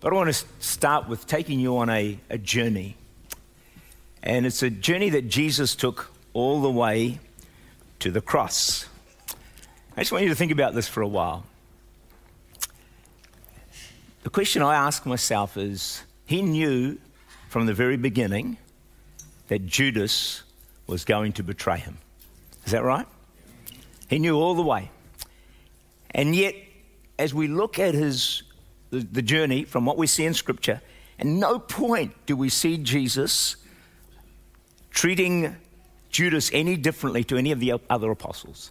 But I want to start with taking you on a, a journey. And it's a journey that Jesus took all the way to the cross. I just want you to think about this for a while. The question I ask myself is He knew from the very beginning that Judas was going to betray him. Is that right? He knew all the way. And yet, as we look at his the, the journey from what we see in Scripture, And no point do we see Jesus treating Judas any differently to any of the other apostles.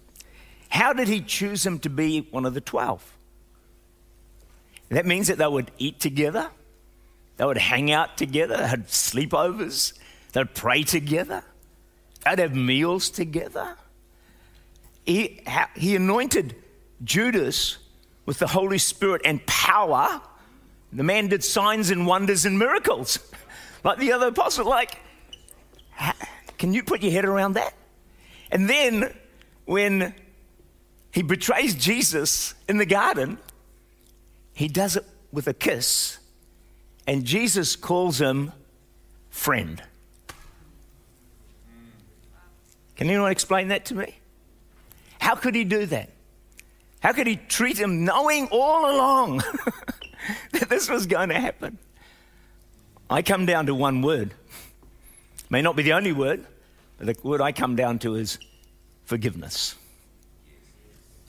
How did he choose him to be one of the twelve? That means that they would eat together, they would hang out together, they had sleepovers, they'd pray together, they'd have meals together. He, he anointed Judas with the Holy Spirit and power. The man did signs and wonders and miracles, like the other apostle. Like, can you put your head around that? And then when he betrays Jesus in the garden, he does it with a kiss, and Jesus calls him friend. Can anyone explain that to me? How could he do that? How could he treat him knowing all along that this was going to happen? I come down to one word. May not be the only word, but the word I come down to is forgiveness.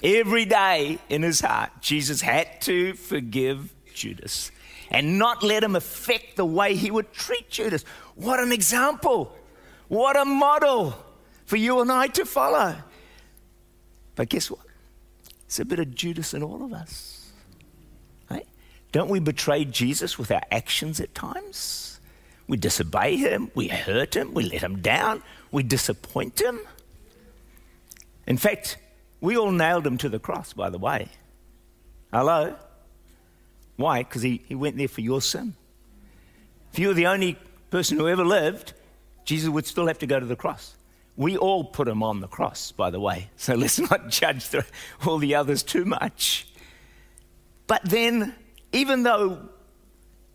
Every day in his heart, Jesus had to forgive Judas and not let him affect the way he would treat Judas. What an example! What a model for you and I to follow. But guess what? There's a bit of Judas in all of us. Right? Don't we betray Jesus with our actions at times? We disobey him, we hurt him, we let him down, we disappoint him. In fact, we all nailed him to the cross, by the way. Hello? Why? Because he, he went there for your sin. If you were the only person who ever lived, Jesus would still have to go to the cross. We all put him on the cross, by the way. So let's not judge the, all the others too much. But then, even though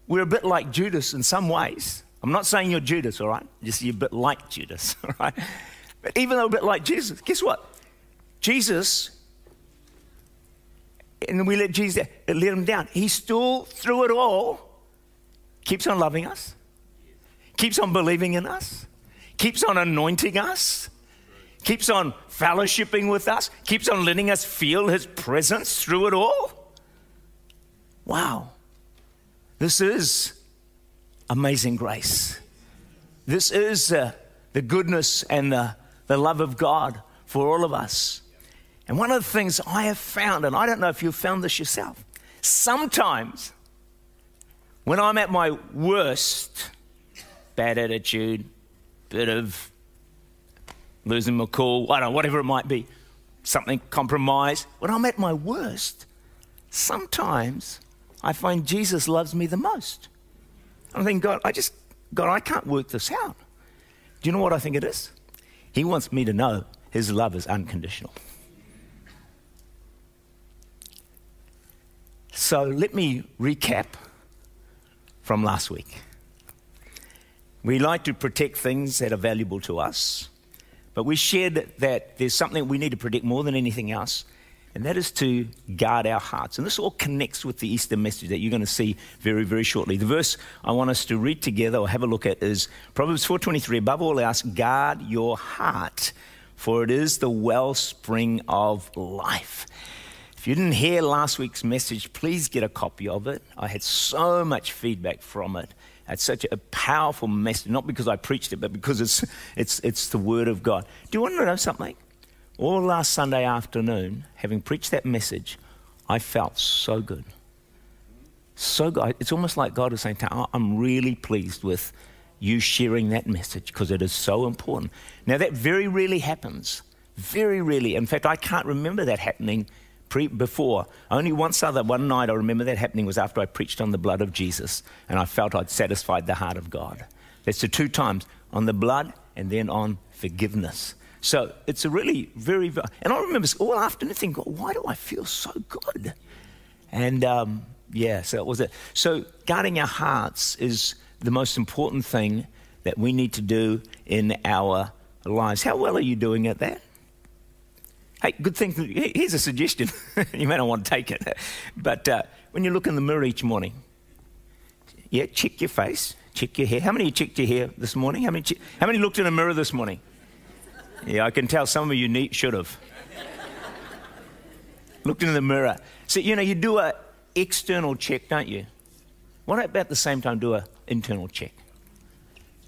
we're a bit like Judas in some ways, I'm not saying you're Judas, all right? Just you're a bit like Judas, all right? But even though a bit like Jesus, guess what? Jesus, and we let Jesus let him down. He still, through it all, keeps on loving us, keeps on believing in us, keeps on anointing us, keeps on fellowshipping with us, keeps on letting us feel his presence through it all. Wow. This is amazing grace. This is uh, the goodness and the, the love of God for all of us. And one of the things I have found, and I don't know if you've found this yourself, sometimes when I'm at my worst, bad attitude, bit of losing my cool, I don't know, whatever it might be, something compromised, when I'm at my worst, sometimes I find Jesus loves me the most. I think, God, I just, God, I can't work this out. Do you know what I think it is? He wants me to know his love is unconditional. So let me recap from last week. We like to protect things that are valuable to us, but we shared that there's something we need to protect more than anything else, and that is to guard our hearts. And this all connects with the Easter message that you're going to see very, very shortly. The verse I want us to read together or have a look at is Proverbs 4:23. Above all else, guard your heart, for it is the wellspring of life. If you didn't hear last week's message, please get a copy of it. I had so much feedback from it. It's such a powerful message, not because I preached it, but because it's, it's, it's the Word of God. Do you want to know something? All last Sunday afternoon, having preached that message, I felt so good. So good. It's almost like God is saying, I'm really pleased with you sharing that message because it is so important. Now, that very rarely happens. Very rarely. In fact, I can't remember that happening pre- before. Only once other, one night I remember that happening was after I preached on the blood of Jesus and I felt I'd satisfied the heart of God. That's the two times on the blood and then on forgiveness. So it's a really very, and I remember all afternoon thinking, why do I feel so good? And um, Yeah, so it was it. So guarding our hearts is the most important thing that we need to do in our lives. How well are you doing at that? Hey, good thing. Here's a suggestion. you may not want to take it, but uh, when you look in the mirror each morning, yeah, check your face, check your hair. How many checked your hair this morning? How many? Che- how many looked in a mirror this morning? Yeah, I can tell some of you need, should have looked in the mirror. So you know, you do a external check, don't you? Why not about the same time do an internal check?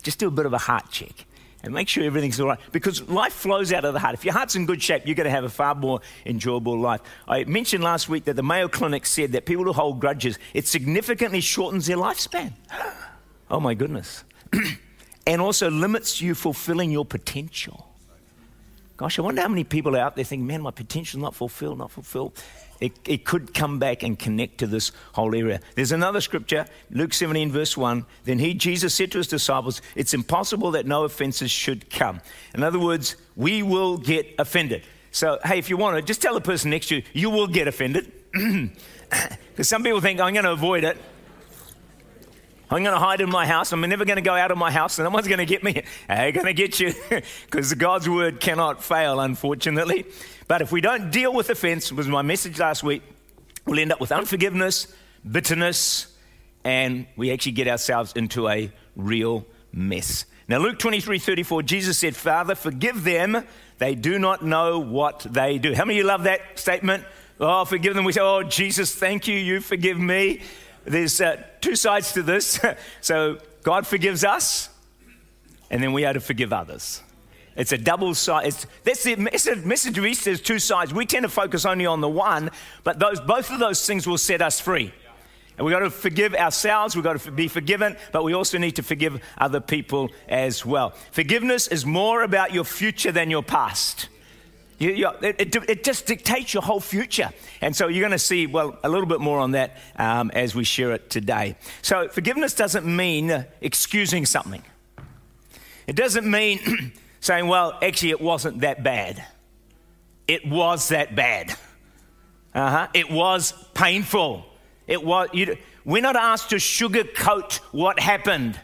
Just do a bit of a heart check and make sure everything's all right. Because life flows out of the heart. If your heart's in good shape, you're going to have a far more enjoyable life. I mentioned last week that the Mayo Clinic said that people who hold grudges, it significantly shortens their lifespan. Oh my goodness. and also limits you fulfilling your potential. Gosh, I wonder how many people are out there thinking, man, my potential's not fulfilled, not fulfilled it, it could come back and connect to this whole area. There's another scripture, Luke 17, verse 1. Then he, Jesus, said to his disciples, It's impossible that no offenses should come. In other words, we will get offended. So, hey, if you want to, just tell the person next to you, you will get offended. Because some people think, I'm going to avoid it. I'm going to hide in my house. I'm never going to go out of my house, and no one's going to get me. They're going to get you because God's word cannot fail, unfortunately. But if we don't deal with offense, was my message last week, we'll end up with unforgiveness, bitterness, and we actually get ourselves into a real mess. Now, Luke 23 34, Jesus said, Father, forgive them. They do not know what they do. How many of you love that statement? Oh, forgive them. We say, Oh, Jesus, thank you. You forgive me. There's uh, two sides to this. so, God forgives us, and then we are to forgive others. It's a double side. It's, that's the message, message of Easter is two sides. We tend to focus only on the one, but those, both of those things will set us free. And we've got to forgive ourselves, we've got to be forgiven, but we also need to forgive other people as well. Forgiveness is more about your future than your past. You, you, it, it, just dictates your whole future. And so you're going to see, well, a little bit more on that um, as we share it today. So forgiveness doesn't mean excusing something, it doesn't mean saying, well, actually, it wasn't that bad. It was that bad. Uh-huh. It was painful. It was, you, we're not asked to sugarcoat what happened.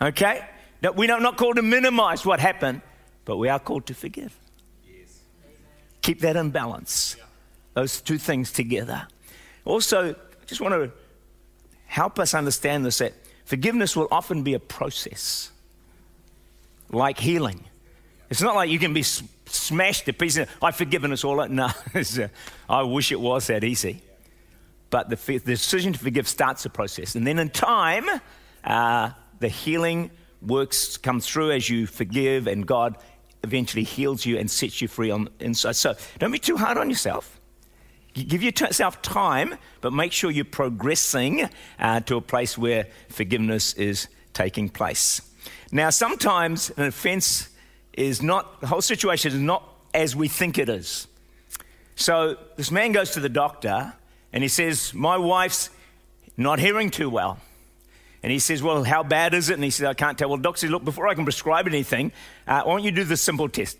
Okay? We're not called to minimize what happened, but we are called to forgive. Keep that in balance. Those two things together. Also, I just want to help us understand this that forgiveness will often be a process like healing. It's not like you can be smashed to pieces. I've forgiven us all. No, uh, I wish it was that easy. But the, the, decision to forgive starts the process. And then in time, uh, the healing works comes through as you forgive, and God eventually heals you and sets you free on inside. So don't be too hard on yourself. Give yourself time, but make sure you're progressing uh, to a place where forgiveness is taking place. Now, sometimes an offense is not, the whole situation is not as we think it is. So this man goes to the doctor and he says, My wife's not hearing too well. And he says, Well, how bad is it? And he says, I can't tell. Well, doctor says, Look, before I can prescribe anything, uh, why don't you do this simple test?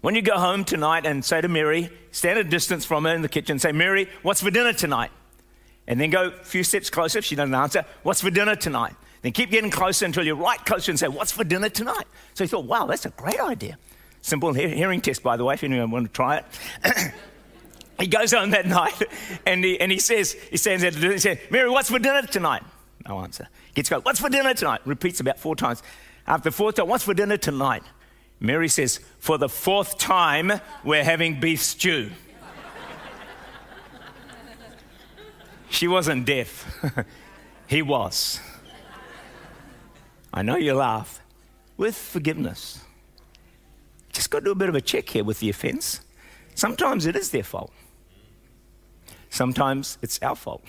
When you go home tonight and say to Mary, stand a distance from her in the kitchen, say, Mary, what's for dinner tonight? And then go a few steps closer if she doesn't answer, what's for dinner tonight? Then keep getting closer until you're right closer and say, What's for dinner tonight? So he thought, Wow, that's a great idea. Simple hearing test, by the way, if anyone want to try it. he goes home that night and he, and he says, He stands there. He says, Mary, what's for dinner tonight? No answer. Gets go, What's for dinner tonight? Repeats about four times. After fourth time, What's for dinner tonight? Mary says, For the fourth time, we're having beef stew. she wasn't deaf, he was. I know you laugh, with forgiveness. Just got to do a bit of a check here with the offense. Sometimes it is their fault, sometimes it's our fault,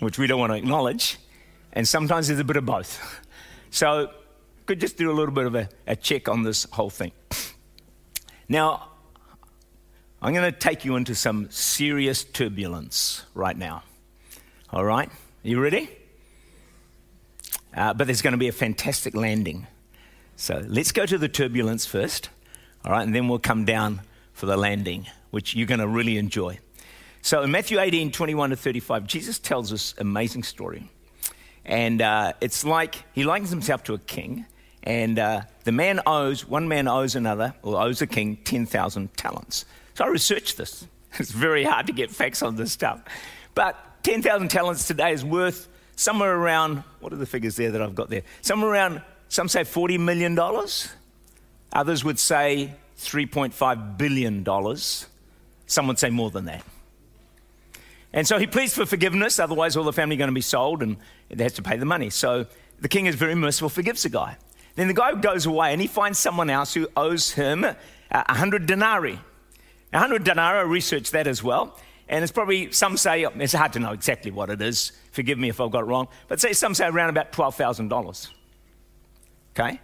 which we don't want to acknowledge, and sometimes there's a bit of both. So, could just do a little bit of a, a check on this whole thing. Now, I'm going to take you into some serious turbulence right now. All right? You ready? Uh, but there's going to be a fantastic landing. So let's go to the turbulence first, all right, and then we'll come down for the landing, which you're going to really enjoy. So in Matthew 18, 21 to 35, Jesus tells this amazing story. And uh, it's like he likens himself to a king. And uh, the man owes, one man owes another, or owes a king 10,000 talents. So I researched this. It's very hard to get facts on this stuff. But 10,000 talents today is worth somewhere around, what are the figures there that I've got there? Somewhere around, some say $40 million. Others would say $3.5 billion. Some would say more than that. And so he pleads for forgiveness, otherwise, all the family are going to be sold and they have to pay the money. So the king is very merciful, forgives the guy. Then the guy goes away and he finds someone else who owes him uh, a 100 denarii. 100 denarii, I researched that as well. And it's probably, some say, it's hard to know exactly what it is. Forgive me if I've got it wrong. But say some say around about $12,000. Okay?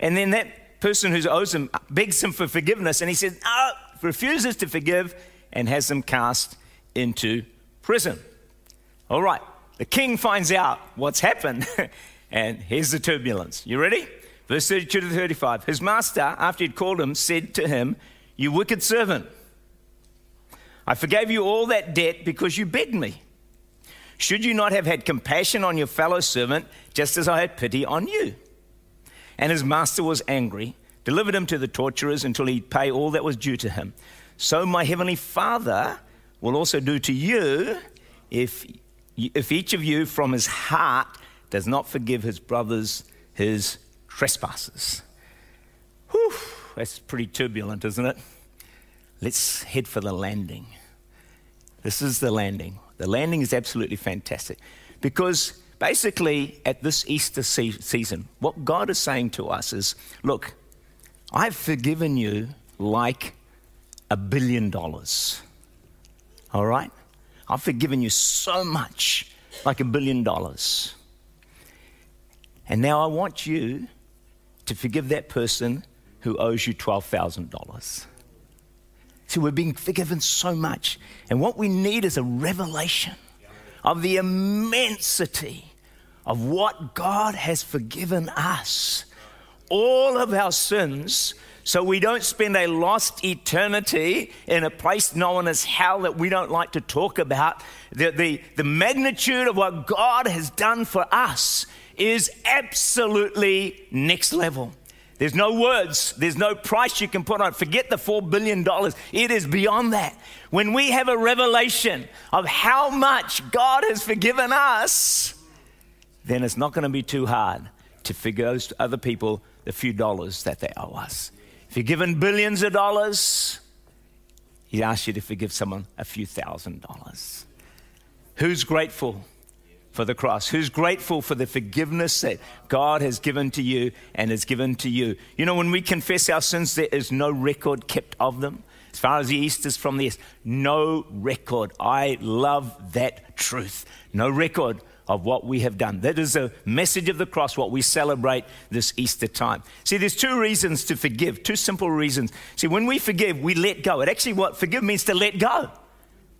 And then that person who owes him begs him for forgiveness and he says, no, refuses to forgive and has him cast into prison. All right, the king finds out what's happened, and here's the turbulence. You ready? Verse 32 to 35. His master, after he'd called him, said to him, You wicked servant, I forgave you all that debt because you begged me. Should you not have had compassion on your fellow servant, just as I had pity on you? And his master was angry, delivered him to the torturers until he'd pay all that was due to him. So my heavenly Father will also do to you if, if each of you from his heart does not forgive his brothers his trespasses. Whew, that's pretty turbulent, isn't it? Let's head for the landing. This is the landing. The landing is absolutely fantastic because basically, at this Easter se- season, what God is saying to us is look, I've forgiven you like a billion dollars. All right? I've forgiven you so much, like a billion dollars. And now I want you to forgive that person who owes you $12,000. See, we're being forgiven so much. And what we need is a revelation of the immensity of what God has forgiven us. All of our sins so we don't spend a lost eternity in a place known as hell that we don't like to talk about. The, the, the magnitude of what God has done for us is absolutely next level. There's no words, there's no price you can put on it. Forget the $4 billion. It is beyond that. When we have a revelation of how much God has forgiven us, then it's not going to be too hard to forgive those other people the few dollars that they owe us. If you're given billions of dollars, he asks you to forgive someone a few thousand dollars. Who's grateful for the cross? Who's grateful for the forgiveness that God has given to you and has given to you? You know, when we confess our sins, there is no record kept of them. As far as the east is from the east, no record. I love that truth. No record of what we have done. That is a message of the cross, what we celebrate this Easter time. See, there's two reasons to forgive, two simple reasons. See, when we forgive, we let go. It actually, what forgive means to let go.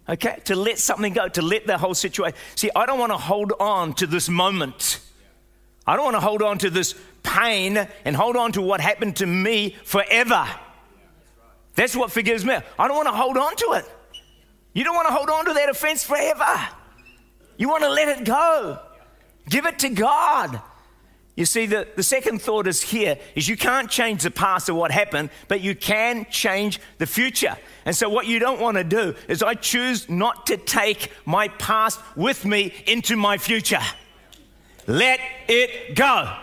Okay? To let something go, to let the whole situation. See, I don't want to hold on to this moment. I don't want to hold on to this pain and hold on to what happened to me forever. That's what forgives me. I don't want to hold on to it. You don't want to hold on to that offense forever. You want to let it go. Give it to God. You see, the, the second thought is here is you can't change the past of what happened, but you can change the future. And so what you don't want to do is I choose not to take my past with me into my future. Let it go.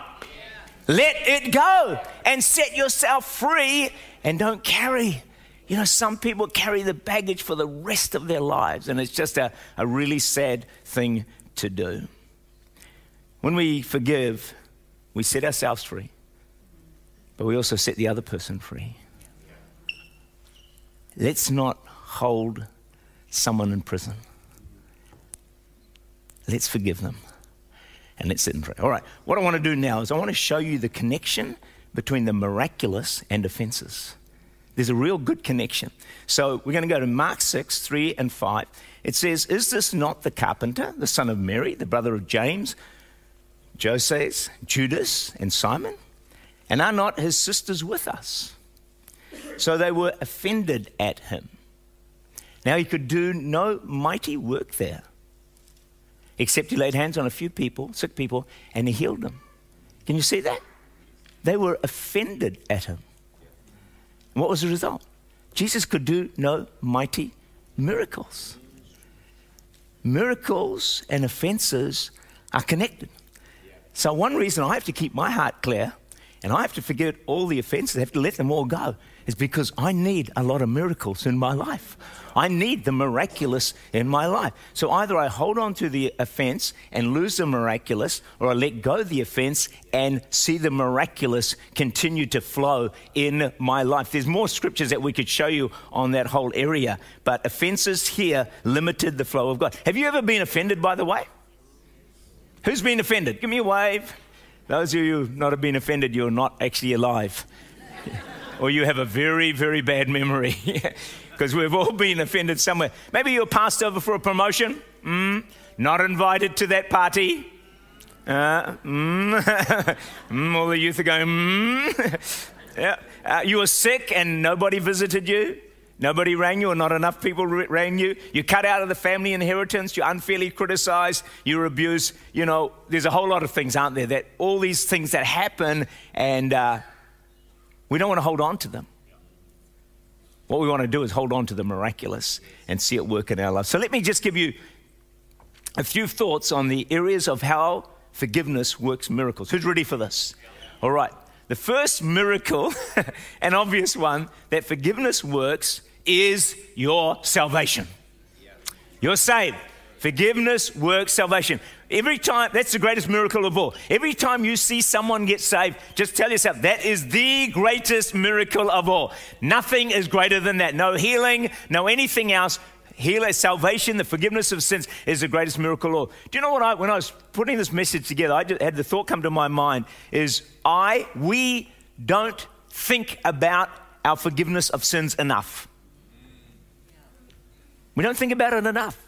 Let it go and set yourself free and don't carry you know, some people carry the baggage for the rest of their lives, and it's just a, a really sad thing to do. When we forgive, we set ourselves free, but we also set the other person free. Let's not hold someone in prison. Let's forgive them and let's sit and pray. All right, what I want to do now is I want to show you the connection between the miraculous and offenses. There's a real good connection. So we're going to go to Mark 6, 3 and 5. It says, Is this not the carpenter, the son of Mary, the brother of James, Joses, Judas, and Simon? And are not his sisters with us? So they were offended at him. Now he could do no mighty work there, except he laid hands on a few people, sick people, and he healed them. Can you see that? They were offended at him. And what was the result? Jesus could do no mighty miracles. Miracles and offenses are connected. So, one reason I have to keep my heart clear and I have to forget all the offenses, I have to let them all go, is because I need a lot of miracles in my life. I need the miraculous in my life. So either I hold on to the offense and lose the miraculous, or I let go of the offense and see the miraculous continue to flow in my life. There's more scriptures that we could show you on that whole area, but offenses here limited the flow of God. Have you ever been offended, by the way? Who's been offended? Give me a wave. Those of you not have been offended, you're not actually alive. or you have a very, very bad memory. Because we've all been offended somewhere. Maybe you're passed over for a promotion. Mm, not invited to that party. Uh, mm, mm, all the youth are going, mm. yeah. Uh, you were sick and nobody visited you. Nobody rang you, or not enough people rang you. You cut out of the family inheritance. You're unfairly criticized. You're abused. You know, there's a whole lot of things, aren't there? That all these things that happen, and uh, we don't want to hold on to them. What we want to do is hold on to the miraculous and see it work in our lives. So let me just give you a few thoughts on the areas of how forgiveness works miracles. Who's ready for this? All right. The first miracle, an obvious one, that forgiveness works is your salvation. You're saved. Forgiveness works salvation. Every time, that's the greatest miracle of all. Every time you see someone get saved, just tell yourself that is the greatest miracle of all. Nothing is greater than that. No healing, no anything else. Healing, salvation, the forgiveness of sins is the greatest miracle of all. Do you know what I, when I was putting this message together, I had the thought come to my mind is I, we don't think about our forgiveness of sins enough. We don't think about it enough.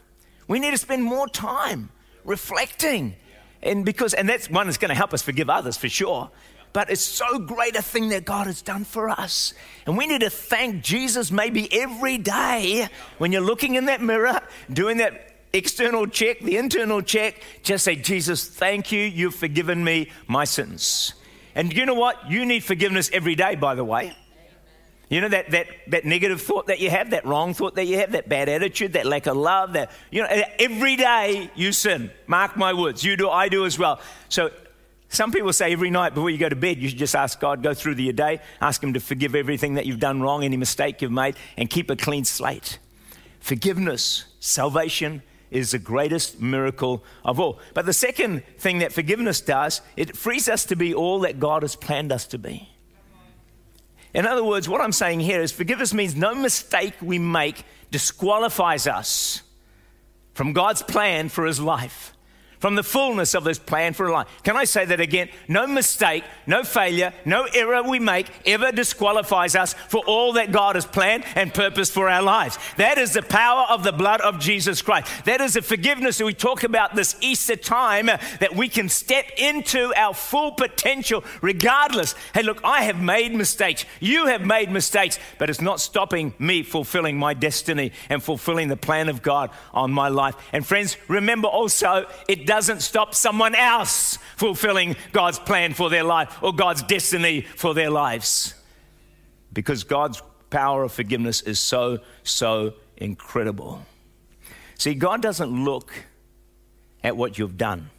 We need to spend more time reflecting. And because, and that's one that's going to help us forgive others for sure. But it's so great a thing that God has done for us. And we need to thank Jesus maybe every day when you're looking in that mirror, doing that external check, the internal check, just say, Jesus, thank you. You've forgiven me my sins. And you know what? You need forgiveness every day, by the way. You know, that, that, that negative thought that you have, that wrong thought that you have, that bad attitude, that lack of love, that, you know, every day you sin. Mark my words. You do, I do as well. So some people say every night before you go to bed, you should just ask God, go through your day, ask Him to forgive everything that you've done wrong, any mistake you've made, and keep a clean slate. Forgiveness, salvation is the greatest miracle of all. But the second thing that forgiveness does, it frees us to be all that God has planned us to be. In other words, what I'm saying here is forgiveness means no mistake we make disqualifies us from God's plan for his life from the fullness of this plan for life. Can I say that again? No mistake, no failure, no error we make ever disqualifies us for all that God has planned and purposed for our lives. That is the power of the blood of Jesus Christ. That is the forgiveness that we talk about this Easter time uh, that we can step into our full potential regardless. Hey, look, I have made mistakes. You have made mistakes, but it's not stopping me fulfilling my destiny and fulfilling the plan of God on my life. And friends, remember also, it doesn't stop someone else fulfilling God's plan for their life or God's destiny for their lives. Because God's power of forgiveness is so, so incredible. See, God doesn't look at what you've done.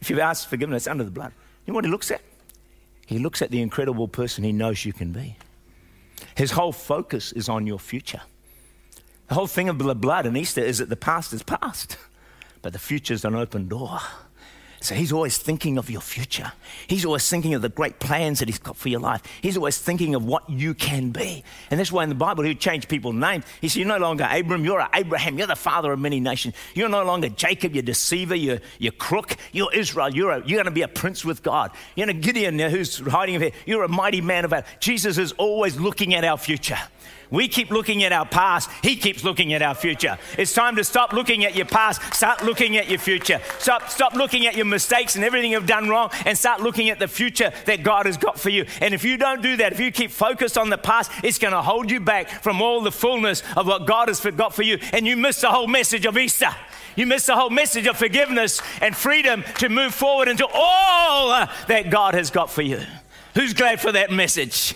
If you've asked forgiveness under the blood, you know what He looks at? He looks at the incredible person He knows you can be. His whole focus is on your future. The whole thing of the blood and Easter is that the past is past but the future's an open door. So he's always thinking of your future. He's always thinking of the great plans that he's got for your life. He's always thinking of what you can be. And that's why in the Bible he would change people's names. He said, You're no longer Abram, you're Abraham, you're the father of many nations. You're no longer Jacob, you're deceiver, you're, you're crook, you're Israel, you're, a, you're going to be a prince with God. You're a Gideon uh, who's hiding here, you're a mighty man of valor. Jesus is always looking at our future. We keep looking at our past, He keeps looking at our future. It's time to stop looking at your past, start looking at your future. Stop, stop looking at your mistakes and everything you've done wrong, and start looking at the future that God has got for you. And if you don't do that, if you keep focused on the past, it's going to hold you back from all the fullness of what God has got for you, and you miss the whole message of Easter. You miss the whole message of forgiveness and freedom to move forward into all that God has got for you. Who's glad for that message?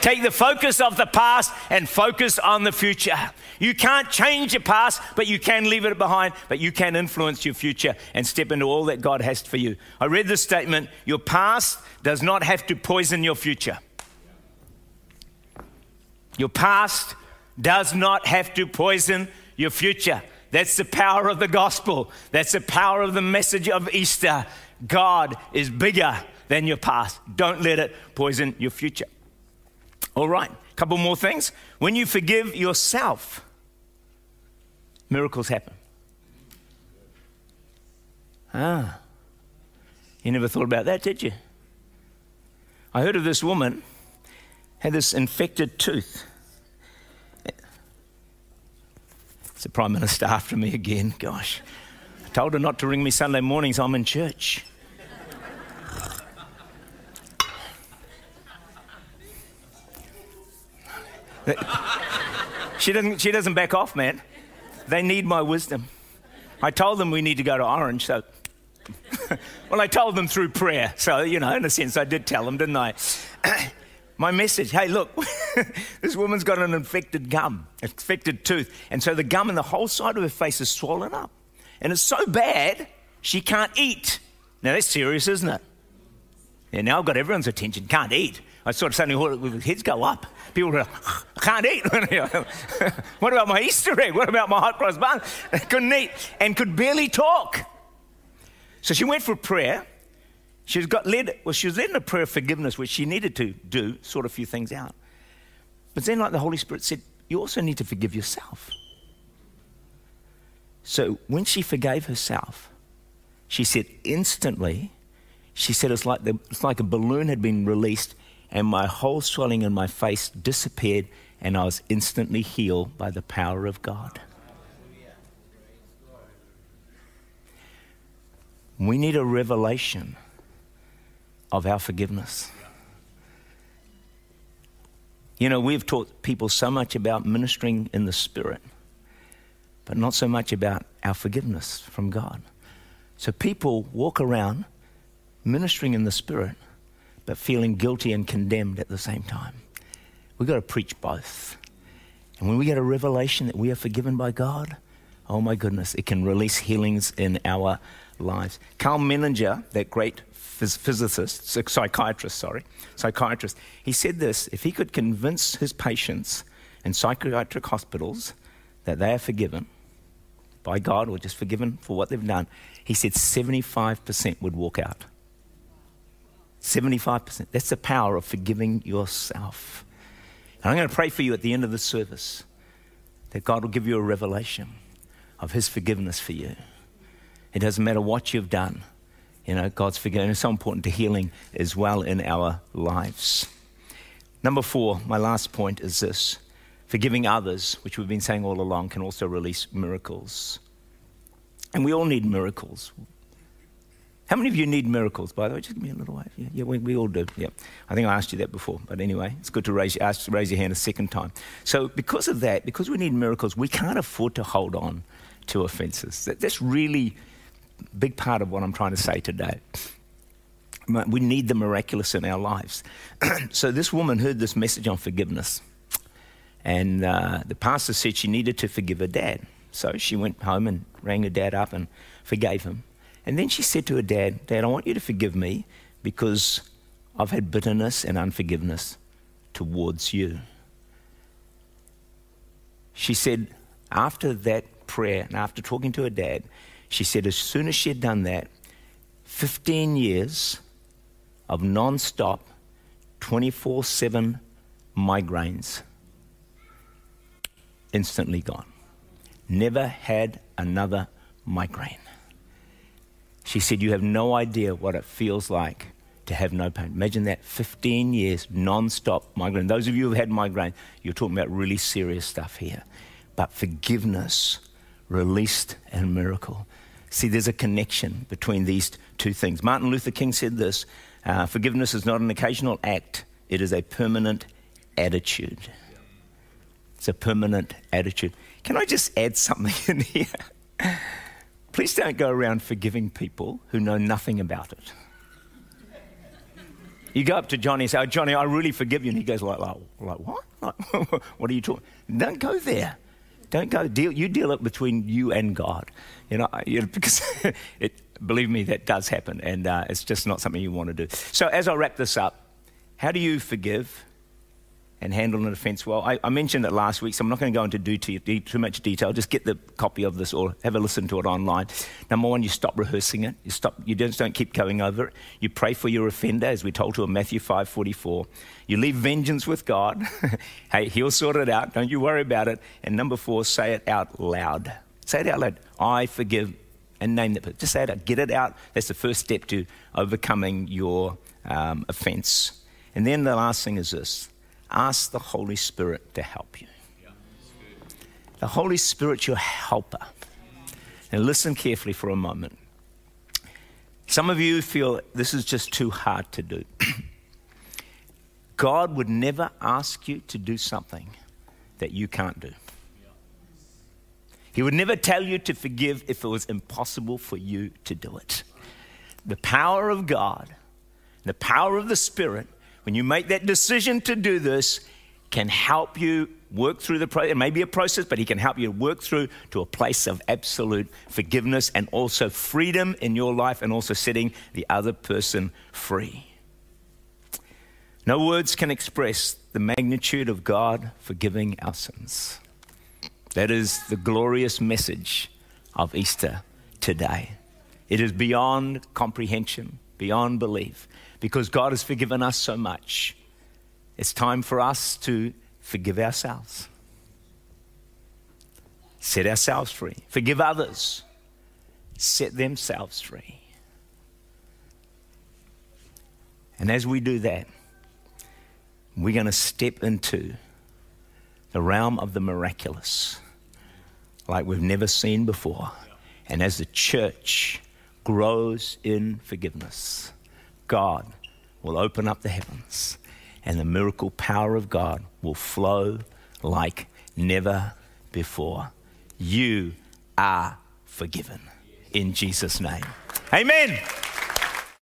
Take the focus of the past and focus on the future. You can't change your past, but you can leave it behind, but you can influence your future and step into all that God has for you. I read this statement Your past does not have to poison your future. Your past does not have to poison your future. That's the power of the gospel. That's the power of the message of Easter. God is bigger than your past. Don't let it poison your future. All right, a couple more things. When you forgive yourself, miracles happen. Ah, you never thought about that, did you? I heard of this woman had this infected tooth. It's the Prime Minister after me again. Gosh. I told her not to ring me Sunday mornings, I'm in church. She, doesn't, she doesn't back off, man. They need my wisdom. I told them we need to go to Orange, so. well, I told them through prayer. So, you know, in a sense, I did tell them, didn't I? my message hey, look, this woman's got an infected gum, infected tooth. And so the gum in the whole side of her face is swollen up. And it's so bad, she can't eat. Now, that's serious, isn't it? Yeah, now I've got everyone's attention. Can't eat. I sort of suddenly heads go up. People go, I can't eat. what about my Easter egg? What about my hot cross bun? couldn't eat and could barely talk. So she went for prayer. She was got led, well, she was led in a prayer of forgiveness, which she needed to do, sort a few things out. But then, like the Holy Spirit said, you also need to forgive yourself. So when she forgave herself, she said instantly, she said it's like, the, it's like a balloon had been released and my whole swelling in my face disappeared, and I was instantly healed by the power of God. We need a revelation of our forgiveness. You know, we've taught people so much about ministering in the Spirit, but not so much about our forgiveness from God. So people walk around ministering in the Spirit but feeling guilty and condemned at the same time. We've got to preach both. And when we get a revelation that we are forgiven by God, oh my goodness, it can release healings in our lives. Karl Menninger, that great physicist, psychiatrist, sorry, psychiatrist, he said this if he could convince his patients in psychiatric hospitals that they are forgiven by God or just forgiven for what they've done, he said 75% would walk out. 75%. That's the power of forgiving yourself. And I'm going to pray for you at the end of the service that God will give you a revelation of His forgiveness for you. It doesn't matter what you've done, you know, God's forgiveness is so important to healing as well in our lives. Number four, my last point is this forgiving others, which we've been saying all along, can also release miracles. And we all need miracles. How many of you need miracles, by the way? Just give me a little wave. Yeah, yeah we, we, all do. Yeah. I think I asked you that before. But anyway, it's good to raise, ask, raise your hand a second time. So, because of that, because we need miracles, we can't afford to hold on to offenses. That, that's really a big part of what I'm trying to say today. We need the miraculous in our lives. so, this woman heard this message on forgiveness. And uh, the pastor said she needed to forgive her dad. So, she went home and rang her dad up and forgave him. And then she said to her dad, Dad, I want you to forgive me because I've had bitterness and unforgiveness towards you. She said, after that prayer and after talking to her dad, she said, as soon as she had done that, 15 years of non stop, 24 7 migraines instantly gone. Never had another migraine. She said, You have no idea what it feels like to have no pain. Imagine that 15 years non stop migraine. Those of you who've had migraine, you're talking about really serious stuff here. But forgiveness, released, and miracle. See, there's a connection between these two things. Martin Luther King said this uh, forgiveness is not an occasional act, it is a permanent attitude. It's a permanent attitude. Can I just add something in here? Please don't go around forgiving people who know nothing about it. You go up to Johnny and say, oh, Johnny, I really forgive you. And he goes, like, like, like what? Like, what are you talking? Don't go there. Don't go deal. You deal it between you and God. You know, you know because it, believe me, that does happen, and uh, it's just not something you want to do. So, as I wrap this up, how do you forgive? And handle an offence well. I, I, mentioned it last week, so I'm not going to go into do too, too, much detail. Just get the copy of this or have a listen to it online. Number one, you stop rehearsing it. You stop. You just don't keep going over it. You pray for your offender, as we're told to in Matthew 5:44. You leave vengeance with God. hey, He'll sort it out. Don't you worry about it. And number four, say it out loud. Say it out loud. I forgive, and name that. Just say it out. Get it out. That's the first step to overcoming your um, offence. And then the last thing is this ask the Holy Spirit to help you. The Holy Spirit, your helper. And listen carefully for a moment. Some of you feel this is just too hard to do. God would never ask you to do something that you can't do. He would never tell you to forgive if it was impossible for you to do it. The power of God, the power of the Spirit when you make that decision to do this, can help you work through the process. It may be a process, but he can help you work through to a place of absolute forgiveness and also freedom in your life and also setting the other person free. No words can express the magnitude of God forgiving our sins. That is the glorious message of Easter today. It is beyond comprehension, beyond belief because God has forgiven us so much. It's time for us to forgive ourselves, set ourselves free, forgive others, set themselves free. And as we do that, we're going to step into the realm of the miraculous like we've never seen before. And as the church grows in forgiveness, God will open up the heavens and the miracle power of God will flow like never before. You are forgiven in Jesus' name. Amen.